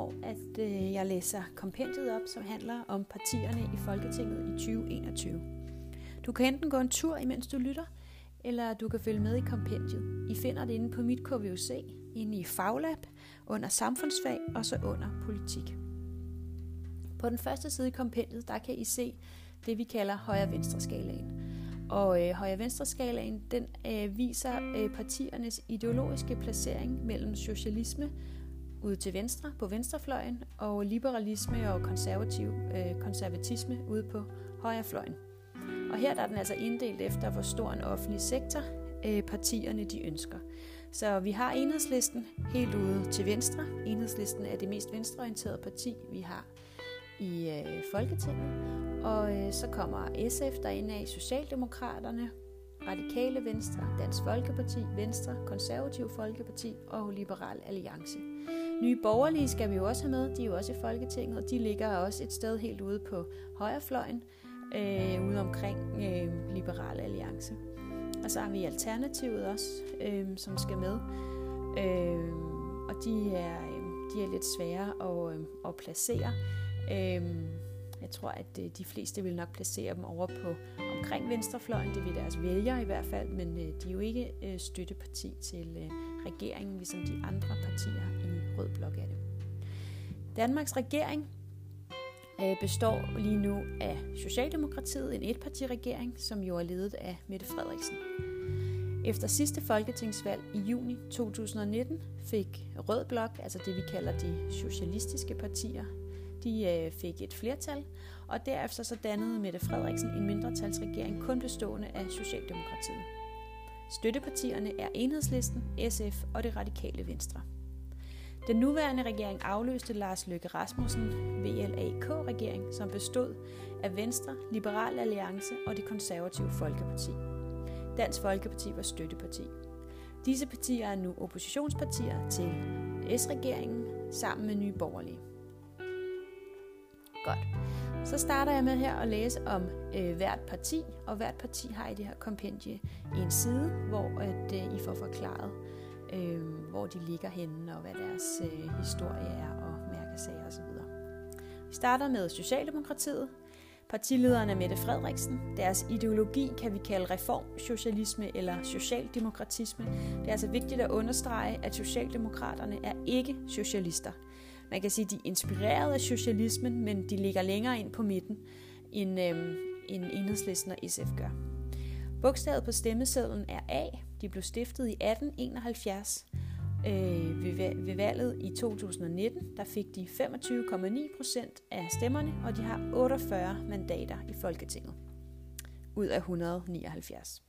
år, at øh, jeg læser kompendiet op, som handler om partierne i Folketinget i 2021. Du kan enten gå en tur, imens du lytter, eller du kan følge med i kompendiet. I finder det inde på mit KVUC, inde i Faglab, under samfundsfag og så under politik. På den første side i kompendiet, der kan I se det, vi kalder højre-venstre skalaen. Og øh, højre-venstre skalaen, den øh, viser øh, partiernes ideologiske placering mellem socialisme ude til venstre på venstrefløjen og liberalisme og konservativ øh, konservatisme ude på højrefløjen. Og her der er den altså inddelt efter, hvor stor en offentlig sektor øh, partierne de ønsker. Så vi har enhedslisten helt ude til venstre. Enhedslisten er det mest venstreorienterede parti, vi har i øh, Folketinget. Og øh, så kommer SF derinde af Socialdemokraterne, Radikale Venstre, Dansk Folkeparti, Venstre, Konservativ Folkeparti og Liberal Alliance. Nye borgerlige skal vi jo også have med, de er jo også i Folketinget, og de ligger også et sted helt ude på højrefløjen, øh, ude omkring øh, Liberale Alliance. Og så har vi Alternativet også, øh, som skal med. Øh, og de er, øh, de er lidt svære at, øh, at placere. Øh, jeg tror, at øh, de fleste vil nok placere dem over på omkring venstrefløjen. Det vil deres vælgere i hvert fald, men øh, de er jo ikke øh, støtteparti til øh, regeringen, ligesom de andre partier i Rød Blok af det. Danmarks regering øh, består lige nu af Socialdemokratiet, en etpartiregering, som jo er ledet af Mette Frederiksen. Efter sidste folketingsvalg i juni 2019 fik Rød Blok, altså det vi kalder de socialistiske partier, de øh, fik et flertal, og derefter så dannede Mette Frederiksen en mindretalsregering kun bestående af Socialdemokratiet. Støttepartierne er Enhedslisten, SF og det radikale Venstre. Den nuværende regering afløste Lars Løkke Rasmussen VLAK-regering, som bestod af Venstre, Liberal Alliance og det konservative Folkeparti. Dansk Folkeparti var støtteparti. Disse partier er nu oppositionspartier til S-regeringen sammen med Nye Borgerlige. Godt. Så starter jeg med her at læse om øh, hvert parti, og hvert parti har i det her kompendie en side, hvor at, øh, I får forklaret, øh, hvor de ligger henne, og hvad deres øh, historie er, og mærkesager osv. Vi starter med Socialdemokratiet. Partilederen er Mette Frederiksen. Deres ideologi kan vi kalde reformsocialisme eller socialdemokratisme. Det er altså vigtigt at understrege, at Socialdemokraterne er ikke socialister – man kan sige, at de er inspireret af socialismen, men de ligger længere ind på midten, end, øh, end enhedslisten og SF gør. Bogstavet på stemmesedlen er A. De blev stiftet i 1871. Øh, ved, ved valget i 2019, der fik de 25,9 procent af stemmerne, og de har 48 mandater i Folketinget ud af 179.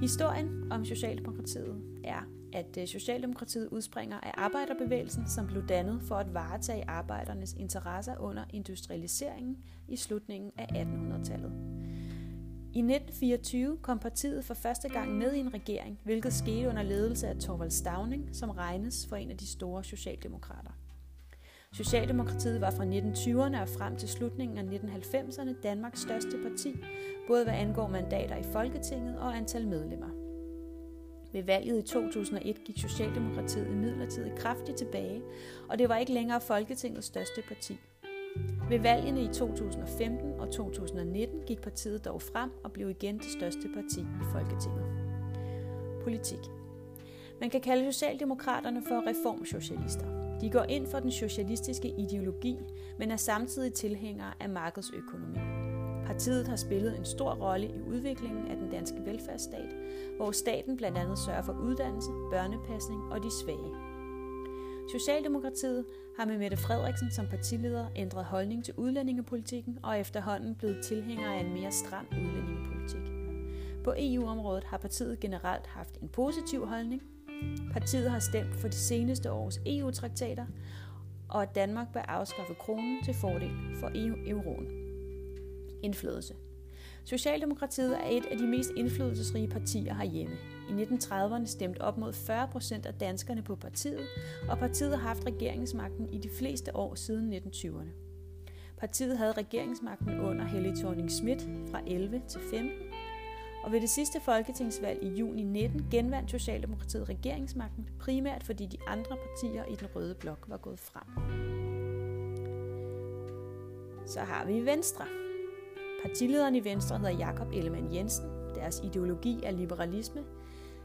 Historien om Socialdemokratiet er, at øh, Socialdemokratiet udspringer af arbejderbevægelsen, som blev dannet for at varetage arbejdernes interesser under industrialiseringen i slutningen af 1800-tallet. I 1924 kom partiet for første gang med i en regering, hvilket skete under ledelse af Torvald Stavning, som regnes for en af de store socialdemokrater. Socialdemokratiet var fra 1920'erne og frem til slutningen af 1990'erne Danmarks største parti, både hvad angår mandater i Folketinget og antal medlemmer. Ved valget i 2001 gik Socialdemokratiet imidlertid kraftigt tilbage, og det var ikke længere Folketingets største parti. Ved valgene i 2015 og 2019 gik partiet dog frem og blev igen det største parti i Folketinget. Politik. Man kan kalde Socialdemokraterne for reformsocialister. De går ind for den socialistiske ideologi, men er samtidig tilhængere af markedsøkonomi. Partiet har spillet en stor rolle i udviklingen af den danske velfærdsstat, hvor staten blandt andet sørger for uddannelse, børnepasning og de svage. Socialdemokratiet har med Mette Frederiksen som partileder ændret holdning til udlændingepolitikken og efterhånden blevet tilhænger af en mere stram udlændingepolitik. På EU-området har partiet generelt haft en positiv holdning, Partiet har stemt for de seneste års EU-traktater, og at Danmark bør afskaffe kronen til fordel for EU-euroen. Indflydelse. Socialdemokratiet er et af de mest indflydelsesrige partier herhjemme. I 1930'erne stemte op mod 40 procent af danskerne på partiet, og partiet har haft regeringsmagten i de fleste år siden 1920'erne. Partiet havde regeringsmagten under Helle thorning Schmidt fra 11 til 15, og ved det sidste folketingsvalg i juni 19 genvandt Socialdemokratiet regeringsmagten, primært fordi de andre partier i den røde blok var gået frem. så har vi Venstre. Partilederen i Venstre hedder Jakob Ellemann Jensen. Deres ideologi er liberalisme.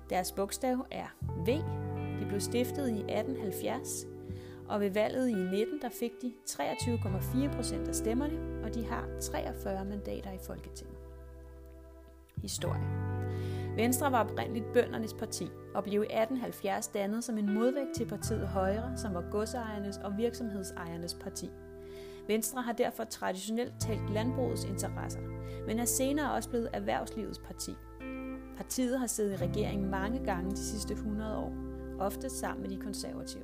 Deres bogstav er V. De blev stiftet i 1870, og ved valget i 19 der fik de 23,4 procent af stemmerne, og de har 43 mandater i Folketinget. Historie. Venstre var oprindeligt bøndernes parti og blev i 1870 dannet som en modvægt til partiet Højre, som var godsejernes og virksomhedsejernes parti. Venstre har derfor traditionelt talt landbrugets interesser, men er senere også blevet erhvervslivets parti. Partiet har siddet i regeringen mange gange de sidste 100 år, ofte sammen med de konservative.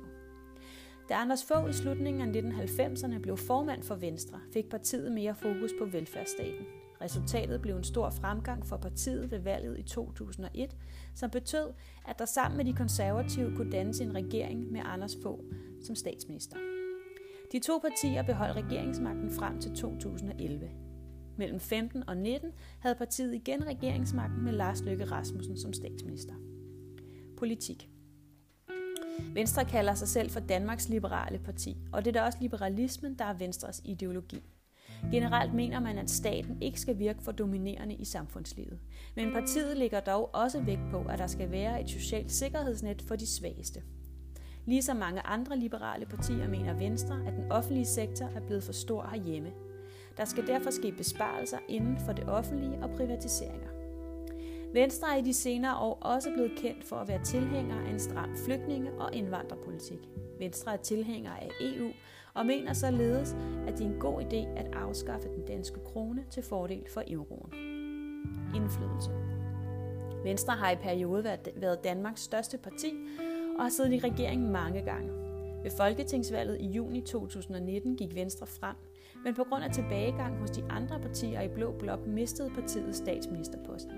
Da Anders Fogh i slutningen af 1990'erne blev formand for Venstre, fik partiet mere fokus på velfærdsstaten. Resultatet blev en stor fremgang for partiet ved valget i 2001, som betød, at der sammen med de konservative kunne dannes en regering med Anders Fogh som statsminister. De to partier beholdt regeringsmagten frem til 2011. Mellem 15 og 19 havde partiet igen regeringsmagten med Lars Løkke Rasmussen som statsminister. Politik Venstre kalder sig selv for Danmarks Liberale Parti, og det er da også liberalismen, der er Venstres ideologi. Generelt mener man, at staten ikke skal virke for dominerende i samfundslivet. Men partiet lægger dog også vægt på, at der skal være et socialt sikkerhedsnet for de svageste. Ligesom mange andre liberale partier mener Venstre, at den offentlige sektor er blevet for stor herhjemme. Der skal derfor ske besparelser inden for det offentlige og privatiseringer. Venstre er i de senere år også blevet kendt for at være tilhænger af en stram flygtninge- og indvandrerpolitik. Venstre er tilhænger af EU og mener således, at det er en god idé at afskaffe den danske krone til fordel for euroen. Indflydelse Venstre har i periode været Danmarks største parti og har siddet i regeringen mange gange. Ved folketingsvalget i juni 2019 gik Venstre frem, men på grund af tilbagegang hos de andre partier i Blå Blok mistede partiet statsministerposten.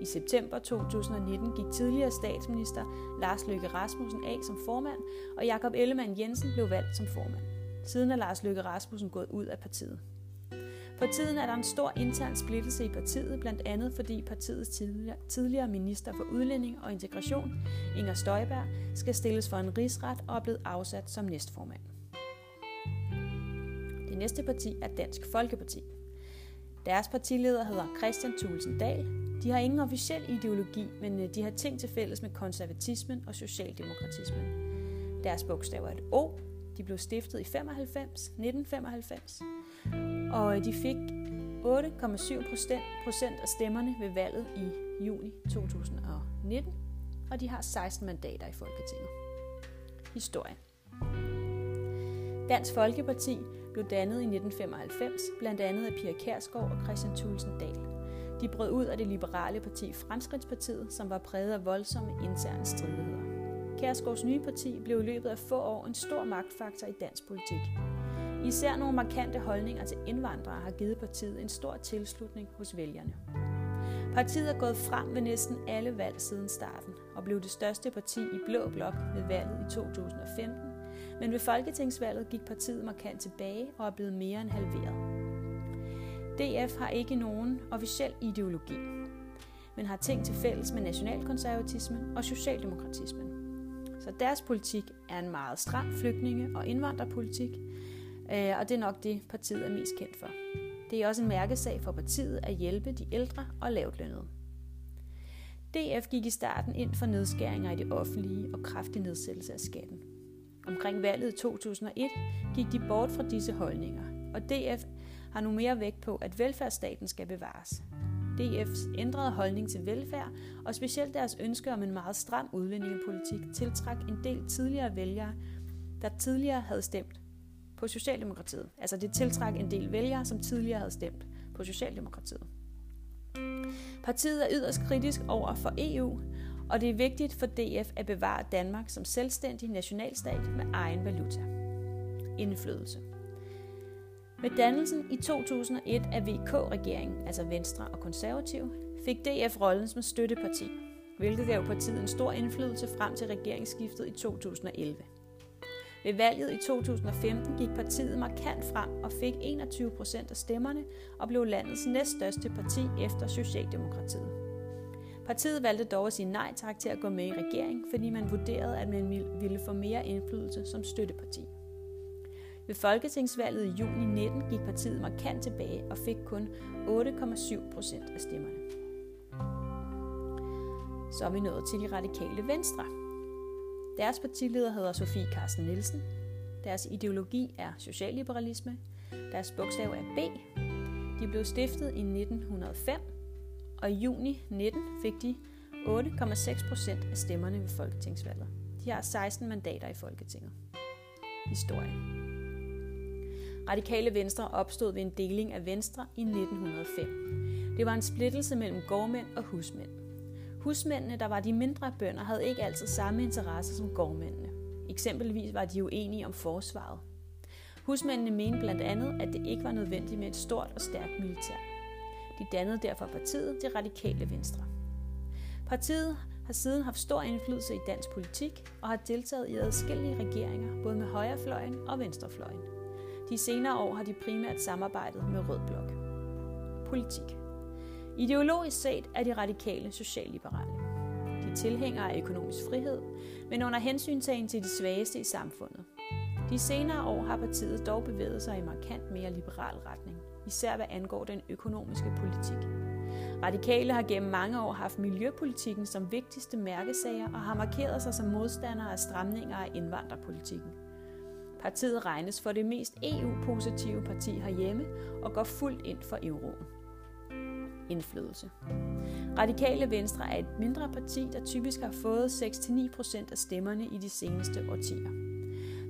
I september 2019 gik tidligere statsminister Lars Løkke Rasmussen af som formand, og Jakob Ellemann Jensen blev valgt som formand. Siden er Lars Løkke Rasmussen gået ud af partiet. For tiden er der en stor intern splittelse i partiet, blandt andet fordi partiets tidligere, minister for udlænding og integration, Inger Støjberg, skal stilles for en rigsret og er blevet afsat som næstformand. Næste parti er Dansk Folkeparti. Deres partileder hedder Christian Thulesen Dahl, de har ingen officiel ideologi, men øh, de har ting til fælles med konservatismen og socialdemokratismen. Deres bogstaver er et O. De blev stiftet i 95, 1995, og øh, de fik 8,7 procent af stemmerne ved valget i juni 2019, og de har 16 mandater i Folketinget. Historie. Dansk Folkeparti blev dannet i 1995, blandt andet af Pia Kærsgaard og Christian Thulsen Dahl. De brød ud af det liberale parti Fremskridtspartiet, som var præget af voldsomme interne stridigheder. Kærsgaards nye parti blev i løbet af få år en stor magtfaktor i dansk politik. Især nogle markante holdninger til indvandrere har givet partiet en stor tilslutning hos vælgerne. Partiet er gået frem ved næsten alle valg siden starten og blev det største parti i Blå Blok ved valget i 2015, men ved folketingsvalget gik partiet markant tilbage og er blevet mere end halveret. DF har ikke nogen officiel ideologi, men har ting til fælles med nationalkonservatismen og socialdemokratismen. Så deres politik er en meget stram flygtninge- og indvandrerpolitik, øh, og det er nok det, partiet er mest kendt for. Det er også en mærkesag for partiet at hjælpe de ældre og lavtlønnede. DF gik i starten ind for nedskæringer i det offentlige og kraftig nedsættelse af skatten. Omkring valget i 2001 gik de bort fra disse holdninger, og DF har nu mere vægt på, at velfærdsstaten skal bevares. DF's ændrede holdning til velfærd, og specielt deres ønske om en meget stram udlændingepolitik, tiltrak en del tidligere vælgere, der tidligere havde stemt på Socialdemokratiet. Altså det tiltrak en del vælgere, som tidligere havde stemt på Socialdemokratiet. Partiet er yderst kritisk over for EU, og det er vigtigt for DF at bevare Danmark som selvstændig nationalstat med egen valuta. Indflydelse. Med dannelsen i 2001 af VK-regeringen, altså Venstre og Konservative, fik DF rollen som støtteparti, hvilket gav partiet en stor indflydelse frem til regeringsskiftet i 2011. Ved valget i 2015 gik partiet markant frem og fik 21 procent af stemmerne og blev landets næststørste parti efter Socialdemokratiet. Partiet valgte dog at sige nej tak til at gå med i regering, fordi man vurderede, at man ville få mere indflydelse som støtteparti. Ved folketingsvalget i juni 19 gik partiet markant tilbage og fik kun 8,7 procent af stemmerne. Så er vi nået til de radikale venstre. Deres partileder hedder Sofie Carsten Nielsen. Deres ideologi er socialliberalisme. Deres bogstav er B. De blev stiftet i 1905, og i juni 19 fik de 8,6 procent af stemmerne ved folketingsvalget. De har 16 mandater i Folketinget. Historie. Radikale Venstre opstod ved en deling af Venstre i 1905. Det var en splittelse mellem gårdmænd og husmænd. Husmændene, der var de mindre bønder, havde ikke altid samme interesse som gårdmændene. Eksempelvis var de uenige om forsvaret. Husmændene mente blandt andet, at det ikke var nødvendigt med et stort og stærkt militær. De dannede derfor partiet Det Radikale Venstre. Partiet har siden haft stor indflydelse i dansk politik og har deltaget i adskillige regeringer, både med højrefløjen og venstrefløjen. De senere år har de primært samarbejdet med Rød Blok. Politik. Ideologisk set er de radikale socialliberale. De tilhænger af økonomisk frihed, men under hensyntagen til de svageste i samfundet. De senere år har partiet dog bevæget sig i markant mere liberal retning, især hvad angår den økonomiske politik. Radikale har gennem mange år haft miljøpolitikken som vigtigste mærkesager og har markeret sig som modstandere af stramninger af indvandrerpolitikken. Partiet regnes for det mest EU-positive parti herhjemme og går fuldt ind for euroen. Indflydelse. Radikale Venstre er et mindre parti, der typisk har fået 6-9% af stemmerne i de seneste årtier.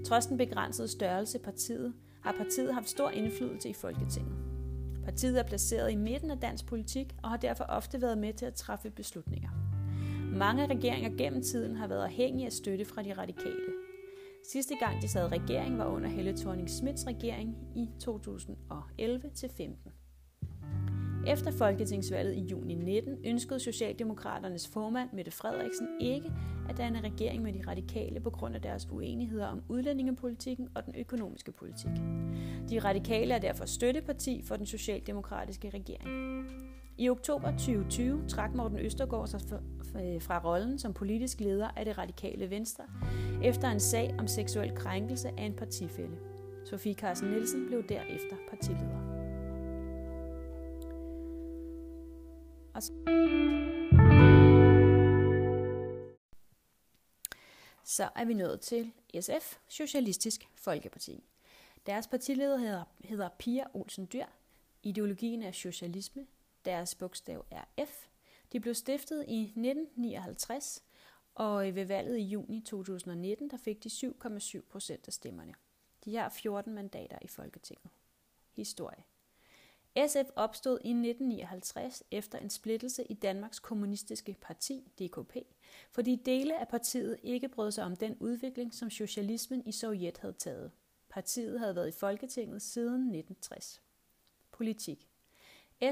Trods den begrænsede størrelse partiet, har partiet haft stor indflydelse i Folketinget. Partiet er placeret i midten af dansk politik og har derfor ofte været med til at træffe beslutninger. Mange regeringer gennem tiden har været afhængige af støtte fra de radikale. Sidste gang de sad i regering var under Helle thorning Smiths regering i 2011-15. Efter folketingsvalget i juni 19 ønskede Socialdemokraternes formand Mette Frederiksen ikke at danne regering med de radikale på grund af deres uenigheder om udlændingepolitikken og den økonomiske politik. De radikale er derfor støtteparti for den socialdemokratiske regering. I oktober 2020 trak Morten Østergaard sig øh, fra rollen som politisk leder af det radikale Venstre efter en sag om seksuel krænkelse af en partifælle. Sofie Carsten Nielsen blev derefter partileder. Og så er vi nået til SF, Socialistisk Folkeparti. Deres partileder hedder, hedder Pia Olsen Dyr. Ideologien er socialisme. Deres bogstav er F. De blev stiftet i 1959, og ved valget i juni 2019, der fik de 7,7 procent af stemmerne. De har 14 mandater i Folketinget. Historie. SF opstod i 1959 efter en splittelse i Danmarks Kommunistiske Parti, DKP, fordi dele af partiet ikke brød sig om den udvikling, som socialismen i Sovjet havde taget. Partiet havde været i Folketinget siden 1960. Politik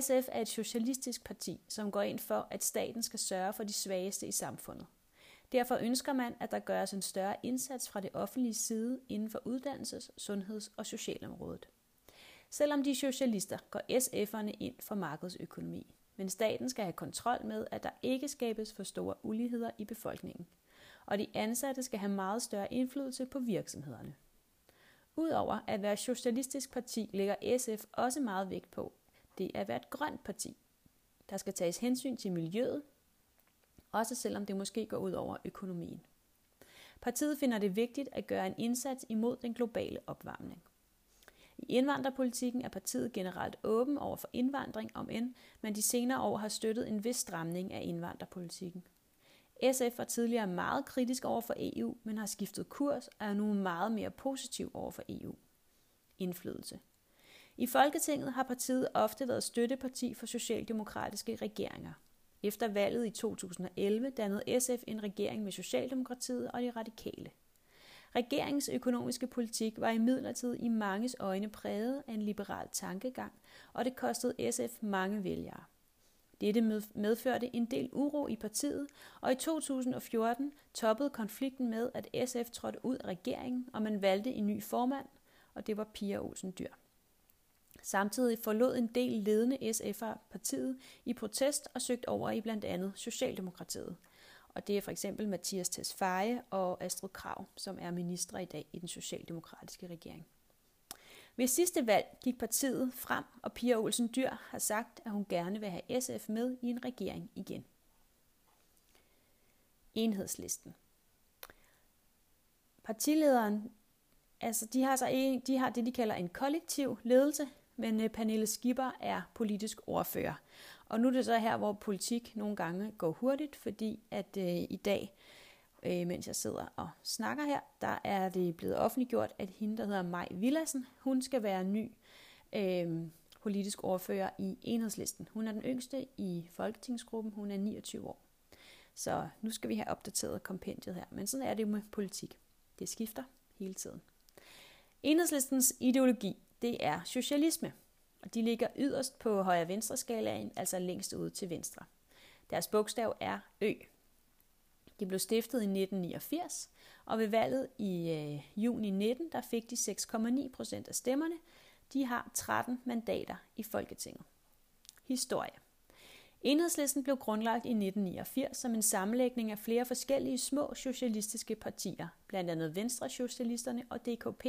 SF er et socialistisk parti, som går ind for, at staten skal sørge for de svageste i samfundet. Derfor ønsker man, at der gøres en større indsats fra det offentlige side inden for uddannelses-, sundheds- og socialområdet. Selvom de er socialister, går SF'erne ind for markedsøkonomi. Men staten skal have kontrol med, at der ikke skabes for store uligheder i befolkningen. Og de ansatte skal have meget større indflydelse på virksomhederne. Udover at være socialistisk parti, lægger SF også meget vægt på, det er at være et grønt parti. Der skal tages hensyn til miljøet, også selvom det måske går ud over økonomien. Partiet finder det vigtigt at gøre en indsats imod den globale opvarmning. Indvandrerpolitikken er partiet generelt åben over for indvandring, om end man de senere år har støttet en vis stramning af indvandrerpolitikken. SF var tidligere meget kritisk over for EU, men har skiftet kurs og er nu meget mere positiv over for EU. Indflydelse. I Folketinget har partiet ofte været støtteparti for socialdemokratiske regeringer. Efter valget i 2011 dannede SF en regering med Socialdemokratiet og de radikale. Regeringens økonomiske politik var imidlertid i manges øjne præget af en liberal tankegang, og det kostede SF mange vælgere. Dette medførte en del uro i partiet, og i 2014 toppede konflikten med, at SF trådte ud af regeringen, og man valgte en ny formand, og det var Pia Olsen Dyr. Samtidig forlod en del ledende SF'er partiet i protest og søgte over i blandt andet Socialdemokratiet – og det er for eksempel Mathias Tesfaye og Astrid Krav, som er ministre i dag i den socialdemokratiske regering. Ved sidste valg gik partiet frem, og Pia Olsen Dyr har sagt, at hun gerne vil have SF med i en regering igen. Enhedslisten. Partilederen, altså de har, så en, de har det, de kalder en kollektiv ledelse, men øh, Pernille Skipper er politisk ordfører. Og nu er det så her, hvor politik nogle gange går hurtigt, fordi at øh, i dag, øh, mens jeg sidder og snakker her, der er det blevet offentliggjort, at hende, der hedder Maj Villassen, hun skal være ny øh, politisk ordfører i enhedslisten. Hun er den yngste i folketingsgruppen, hun er 29 år. Så nu skal vi have opdateret kompendiet her. Men sådan er det jo med politik. Det skifter hele tiden. Enhedslistens ideologi, det er socialisme. Og de ligger yderst på højre-venstre skalaen, altså længst ude til venstre. Deres bogstav er Ø. De blev stiftet i 1989, og ved valget i øh, juni 19, der fik de 6,9 procent af stemmerne. De har 13 mandater i Folketinget. Historie. Enhedslisten blev grundlagt i 1989 som en sammenlægning af flere forskellige små socialistiske partier, blandt andet Venstre Socialisterne og DKP,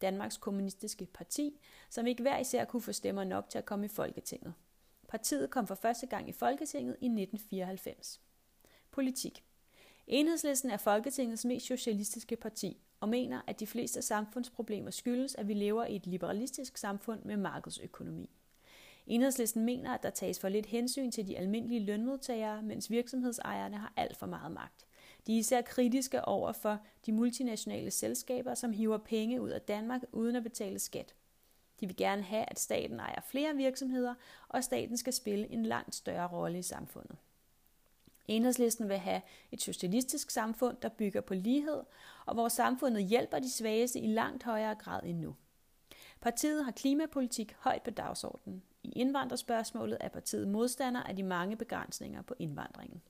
Danmarks Kommunistiske Parti, som ikke hver især kunne få stemmer nok til at komme i Folketinget. Partiet kom for første gang i Folketinget i 1994. Politik. Enhedslisten er Folketingets mest socialistiske parti og mener, at de fleste samfundsproblemer skyldes, at vi lever i et liberalistisk samfund med markedsøkonomi. Enhedslisten mener, at der tages for lidt hensyn til de almindelige lønmodtagere, mens virksomhedsejerne har alt for meget magt. De er især kritiske over for de multinationale selskaber, som hiver penge ud af Danmark uden at betale skat. De vil gerne have, at staten ejer flere virksomheder, og staten skal spille en langt større rolle i samfundet. Enhedslisten vil have et socialistisk samfund, der bygger på lighed, og hvor samfundet hjælper de svageste i langt højere grad end nu. Partiet har klimapolitik højt på dagsordenen. I indvandrerspørgsmålet er partiet modstander af de mange begrænsninger på indvandringen.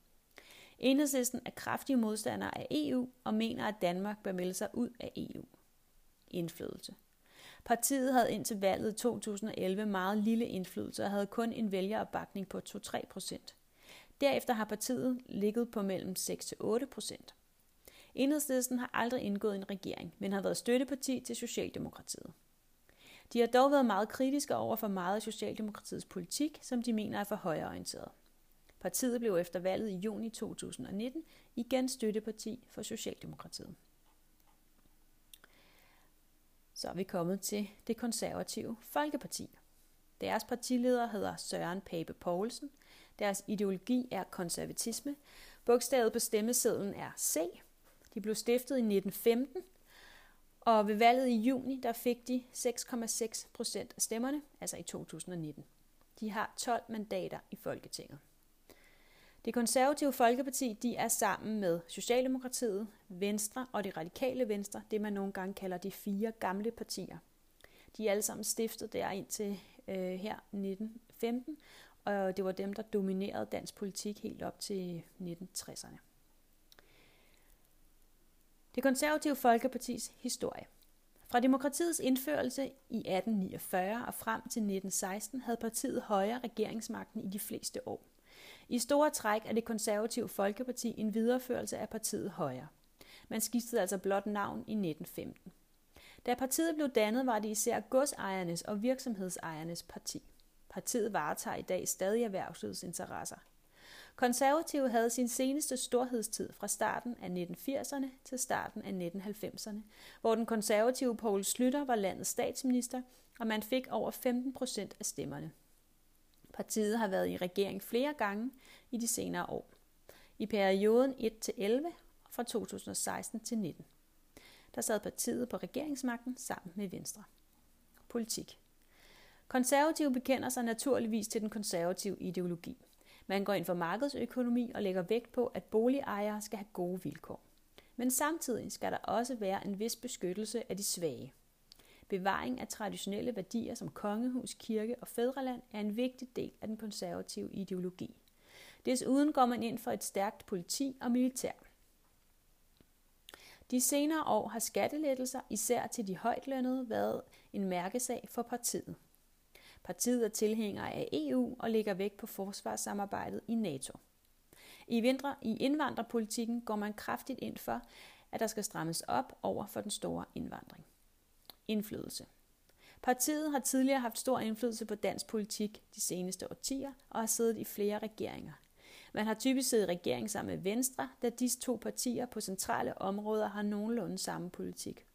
Enhedslisten er kraftige modstandere af EU og mener, at Danmark bør melde sig ud af EU. Indflydelse. Partiet havde indtil valget 2011 meget lille indflydelse og havde kun en vælgeropbakning på 2-3 procent. Derefter har partiet ligget på mellem 6-8 procent. Enhedslisten har aldrig indgået en regering, men har været støtteparti til Socialdemokratiet. De har dog været meget kritiske over for meget af Socialdemokratiets politik, som de mener er for højreorienteret. Partiet blev efter valget i juni 2019 igen støtteparti for Socialdemokratiet. Så er vi kommet til det konservative Folkeparti. Deres partileder hedder Søren Pape Poulsen. Deres ideologi er konservatisme. Bogstavet på stemmesedlen er C. De blev stiftet i 1915 og ved valget i juni, der fik de 6,6 procent af stemmerne, altså i 2019. De har 12 mandater i Folketinget. Det konservative Folkeparti de er sammen med Socialdemokratiet, Venstre og det radikale Venstre, det man nogle gange kalder de fire gamle partier. De er alle sammen stiftet der indtil øh, her 1915, og det var dem, der dominerede dansk politik helt op til 1960'erne. Det konservative Folkepartis historie. Fra demokratiets indførelse i 1849 og frem til 1916 havde partiet højere regeringsmagten i de fleste år. I store træk er det konservative Folkeparti en videreførelse af partiet højre. Man skiftede altså blot navn i 1915. Da partiet blev dannet, var det især godsejernes og virksomhedsejernes parti. Partiet varetager i dag stadig erhvervslivets interesser. Konservative havde sin seneste storhedstid fra starten af 1980'erne til starten af 1990'erne, hvor den konservative Poul Slytter var landets statsminister, og man fik over 15 procent af stemmerne. Partiet har været i regering flere gange i de senere år. I perioden 1-11 og fra 2016 til 19. Der sad partiet på regeringsmagten sammen med Venstre. Politik. Konservative bekender sig naturligvis til den konservative ideologi. Man går ind for markedsøkonomi og lægger vægt på, at boligejere skal have gode vilkår. Men samtidig skal der også være en vis beskyttelse af de svage. Bevaring af traditionelle værdier som kongehus, kirke og fædreland er en vigtig del af den konservative ideologi. Desuden går man ind for et stærkt politi og militær. De senere år har skattelettelser, især til de højtlønnede, været en mærkesag for partiet. Partiet er tilhænger af EU og lægger vægt på forsvarssamarbejdet i NATO. I, vinter, I indvandrerpolitikken går man kraftigt ind for, at der skal strammes op over for den store indvandring. Indflydelse. Partiet har tidligere haft stor indflydelse på dansk politik de seneste årtier og har siddet i flere regeringer. Man har typisk siddet i regering sammen med Venstre, da disse to partier på centrale områder har nogenlunde samme politik.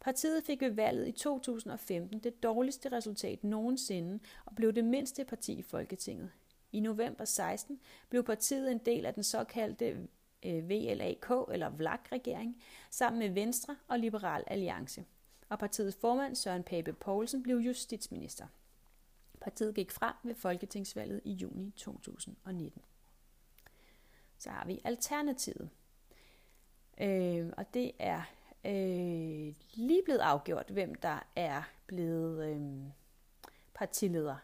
Partiet fik ved valget i 2015 det dårligste resultat nogensinde og blev det mindste parti i Folketinget. I november 16 blev partiet en del af den såkaldte øh, VLAK eller VLAK-regering sammen med Venstre og Liberal Alliance. Og partiets formand Søren Pape Poulsen blev justitsminister. Partiet gik frem ved folketingsvalget i juni 2019. Så har vi Alternativet. Øh, og det er øh, lige blevet afgjort, hvem der er blevet øh, partileder.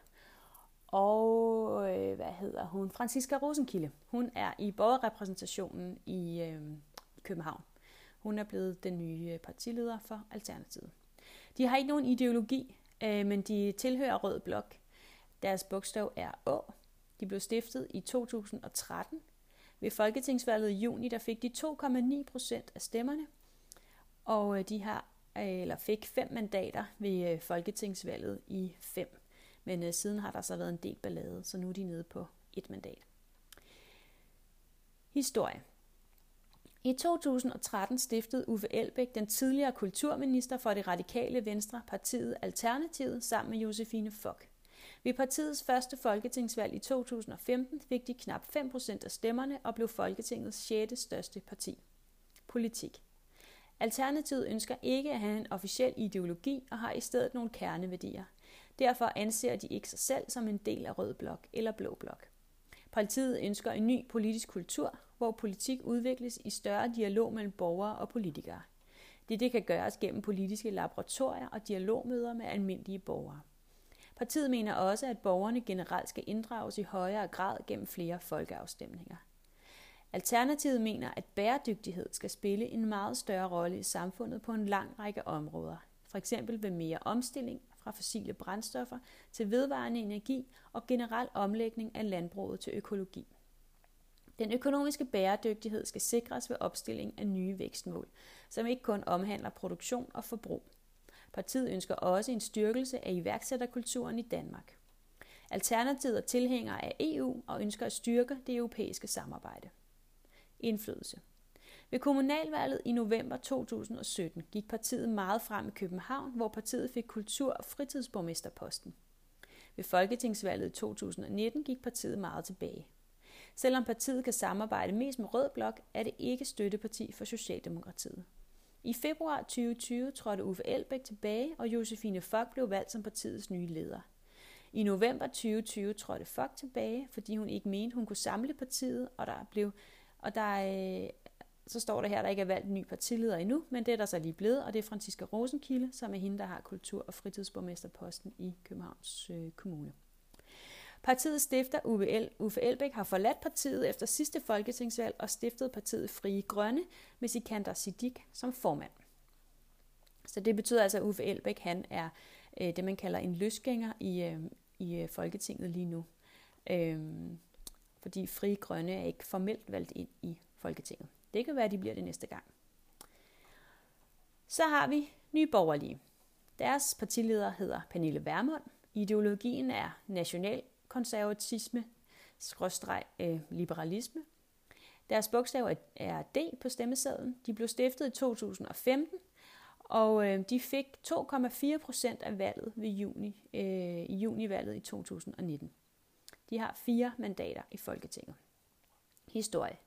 Og øh, hvad hedder hun? Franziska Rosenkilde. Hun er i borgerrepræsentationen i, øh, i København. Hun er blevet den nye øh, partileder for Alternativet. De har ikke nogen ideologi, øh, men de tilhører Rød Blok. Deres bogstav er Å. De blev stiftet i 2013. Ved folketingsvalget i juni der fik de 2,9 procent af stemmerne, og øh, de har øh, eller fik fem mandater ved folketingsvalget i 5. Men øh, siden har der så været en del ballade, så nu er de nede på et mandat. Historie. I 2013 stiftede Uffe Elbæk, den tidligere kulturminister for det radikale Venstre, partiet Alternativet sammen med Josefine Fock. Ved partiets første folketingsvalg i 2015 fik de knap 5% af stemmerne og blev Folketingets 6. største parti. Politik. Alternativet ønsker ikke at have en officiel ideologi og har i stedet nogle kerneværdier. Derfor anser de ikke sig selv som en del af Rød Blok eller Blå Blok. Partiet ønsker en ny politisk kultur, hvor politik udvikles i større dialog mellem borgere og politikere. Det, det kan gøres gennem politiske laboratorier og dialogmøder med almindelige borgere. Partiet mener også, at borgerne generelt skal inddrages i højere grad gennem flere folkeafstemninger. Alternativet mener, at bæredygtighed skal spille en meget større rolle i samfundet på en lang række områder, for eksempel ved mere omstilling fra fossile brændstoffer til vedvarende energi og generel omlægning af landbruget til økologi. Den økonomiske bæredygtighed skal sikres ved opstilling af nye vækstmål, som ikke kun omhandler produktion og forbrug. Partiet ønsker også en styrkelse af iværksætterkulturen i Danmark. Alternativet er tilhænger af EU og ønsker at styrke det europæiske samarbejde. Indflydelse. Ved kommunalvalget i november 2017 gik partiet meget frem i København, hvor partiet fik kultur- og fritidsborgmesterposten. Ved folketingsvalget i 2019 gik partiet meget tilbage. Selvom partiet kan samarbejde mest med Rød Blok, er det ikke støtteparti for Socialdemokratiet. I februar 2020 trådte Uffe Elbæk tilbage, og Josefine Fock blev valgt som partiets nye leder. I november 2020 trådte Fock tilbage, fordi hun ikke mente, hun kunne samle partiet, og der blev og der øh, så står der her, at der ikke er valgt en ny partileder endnu, men det er der så lige blevet, og det er Franziska Rosenkilde, som er hende, der har kultur- og fritidsborgmesterposten i Københavns øh, Kommune. Partiets stifter Uffe, Uffe Elbæk har forladt partiet efter sidste folketingsvalg og stiftet partiet Frie Grønne med Sikander Siddiq som formand. Så det betyder altså, at Uffe Elbæk han er øh, det, man kalder en løsgænger i, øh, i øh, Folketinget lige nu. Øh, fordi Frie Grønne er ikke formelt valgt ind i Folketinget. Det kan være, at de bliver det næste gang. Så har vi Nye Borgerlige. Deres partileder hedder Pernille Vermund. Ideologien er national konservatisme, skråstreg øh, liberalisme. Deres bogstav er D på stemmesedlen. De blev stiftet i 2015, og øh, de fik 2,4 procent af valget ved juni, øh, i junivalget i 2019. De har fire mandater i Folketinget. Historie.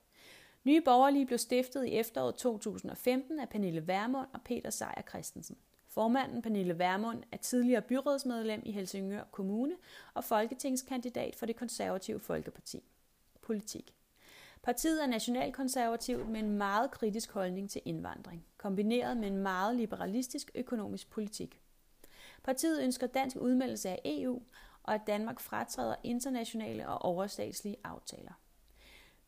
Nye Borgerlige blev stiftet i efteråret 2015 af Pernille Vermund og Peter Sejer Christensen. Formanden Pernille Vermund er tidligere byrådsmedlem i Helsingør Kommune og folketingskandidat for det konservative Folkeparti. Politik. Partiet er nationalkonservativt med en meget kritisk holdning til indvandring, kombineret med en meget liberalistisk økonomisk politik. Partiet ønsker dansk udmeldelse af EU og at Danmark fratræder internationale og overstatslige aftaler.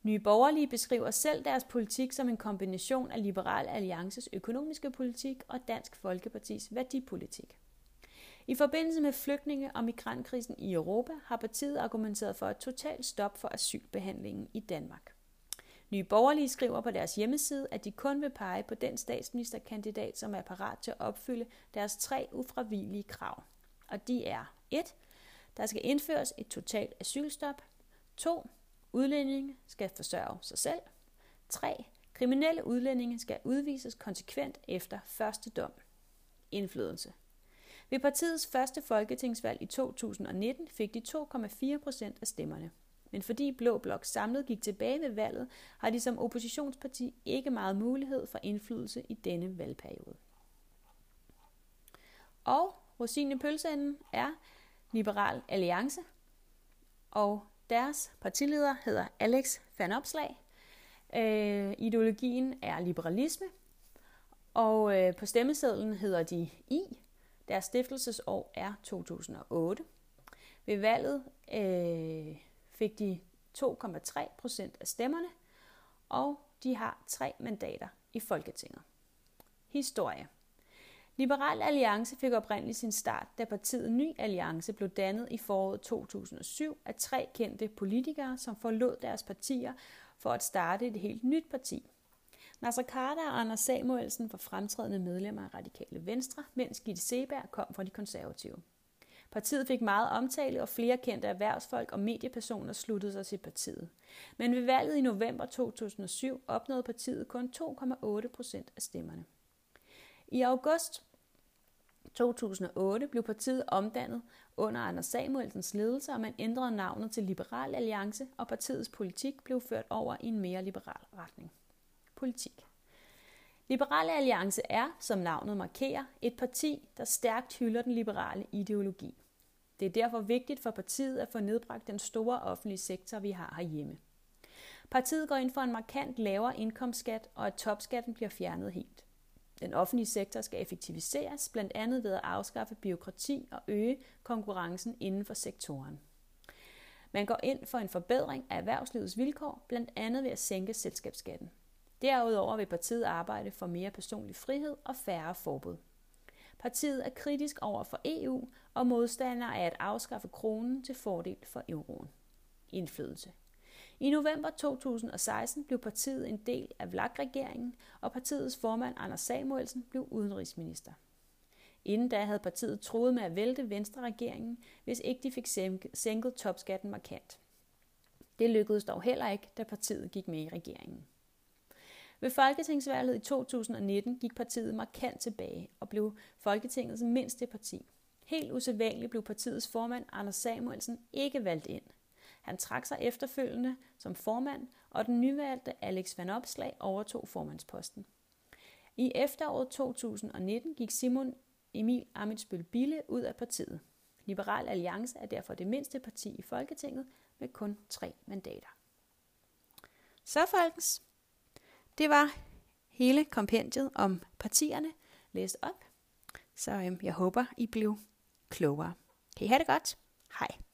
Nye Borgerlige beskriver selv deres politik som en kombination af Liberal Alliances økonomiske politik og Dansk Folkepartis værdipolitik. I forbindelse med flygtninge- og migrantkrisen i Europa har partiet argumenteret for et totalt stop for asylbehandlingen i Danmark. Nye Borgerlige skriver på deres hjemmeside, at de kun vil pege på den statsministerkandidat, som er parat til at opfylde deres tre ufravigelige krav. Og de er 1. Der skal indføres et totalt asylstop. 2. Udlændinge skal forsørge sig selv. 3. Kriminelle udlændinge skal udvises konsekvent efter første dom. Indflydelse. Ved partiets første folketingsvalg i 2019 fik de 2,4 procent af stemmerne. Men fordi Blå Blok samlet gik tilbage ved valget, har de som oppositionsparti ikke meget mulighed for indflydelse i denne valgperiode. Og rosinen i pølseenden er Liberal Alliance, og deres partileder hedder Alex Van Opslag. Øh, ideologien er liberalisme, og øh, på stemmesedlen hedder de I. Deres stiftelsesår er 2008. Ved valget øh, fik de 2,3 procent af stemmerne, og de har tre mandater i Folketinget. Historie Liberal Alliance fik oprindeligt sin start, da partiet Ny Alliance blev dannet i foråret 2007 af tre kendte politikere, som forlod deres partier for at starte et helt nyt parti. Nasser Carter og Anders Samuelsen var fremtrædende medlemmer af Radikale Venstre, mens Gitte Seberg kom fra de konservative. Partiet fik meget omtale, og flere kendte erhvervsfolk og mediepersoner sluttede sig til partiet. Men ved valget i november 2007 opnåede partiet kun 2,8 procent af stemmerne. I august 2008 blev partiet omdannet under Anders Samuelsens ledelse, og man ændrede navnet til Liberal Alliance, og partiets politik blev ført over i en mere liberal retning. Politik. Liberale Alliance er, som navnet markerer, et parti, der stærkt hylder den liberale ideologi. Det er derfor vigtigt for partiet at få nedbragt den store offentlige sektor, vi har herhjemme. Partiet går ind for en markant lavere indkomstskat, og at topskatten bliver fjernet helt. Den offentlige sektor skal effektiviseres, blandt andet ved at afskaffe byråkrati og øge konkurrencen inden for sektoren. Man går ind for en forbedring af erhvervslivets vilkår, blandt andet ved at sænke selskabsskatten. Derudover vil partiet arbejde for mere personlig frihed og færre forbud. Partiet er kritisk over for EU og modstander af at afskaffe kronen til fordel for euroen. Indflydelse. I november 2016 blev partiet en del af VLAG-regeringen, og partiets formand Anders Samuelsen blev udenrigsminister. Inden da havde partiet troet med at vælte Venstre-regeringen, hvis ikke de fik sænket topskatten markant. Det lykkedes dog heller ikke, da partiet gik med i regeringen. Ved folketingsvalget i 2019 gik partiet markant tilbage og blev Folketingets mindste parti. Helt usædvanligt blev partiets formand Anders Samuelsen ikke valgt ind – han trak sig efterfølgende som formand, og den nyvalgte Alex Van Opslag overtog formandsposten. I efteråret 2019 gik Simon Emil Amitsbøl Bille ud af partiet. Liberal Alliance er derfor det mindste parti i Folketinget med kun tre mandater. Så folkens, det var hele kompendiet om partierne læst op. Så øhm, jeg håber, I blev klogere. Kan I have det godt? Hej.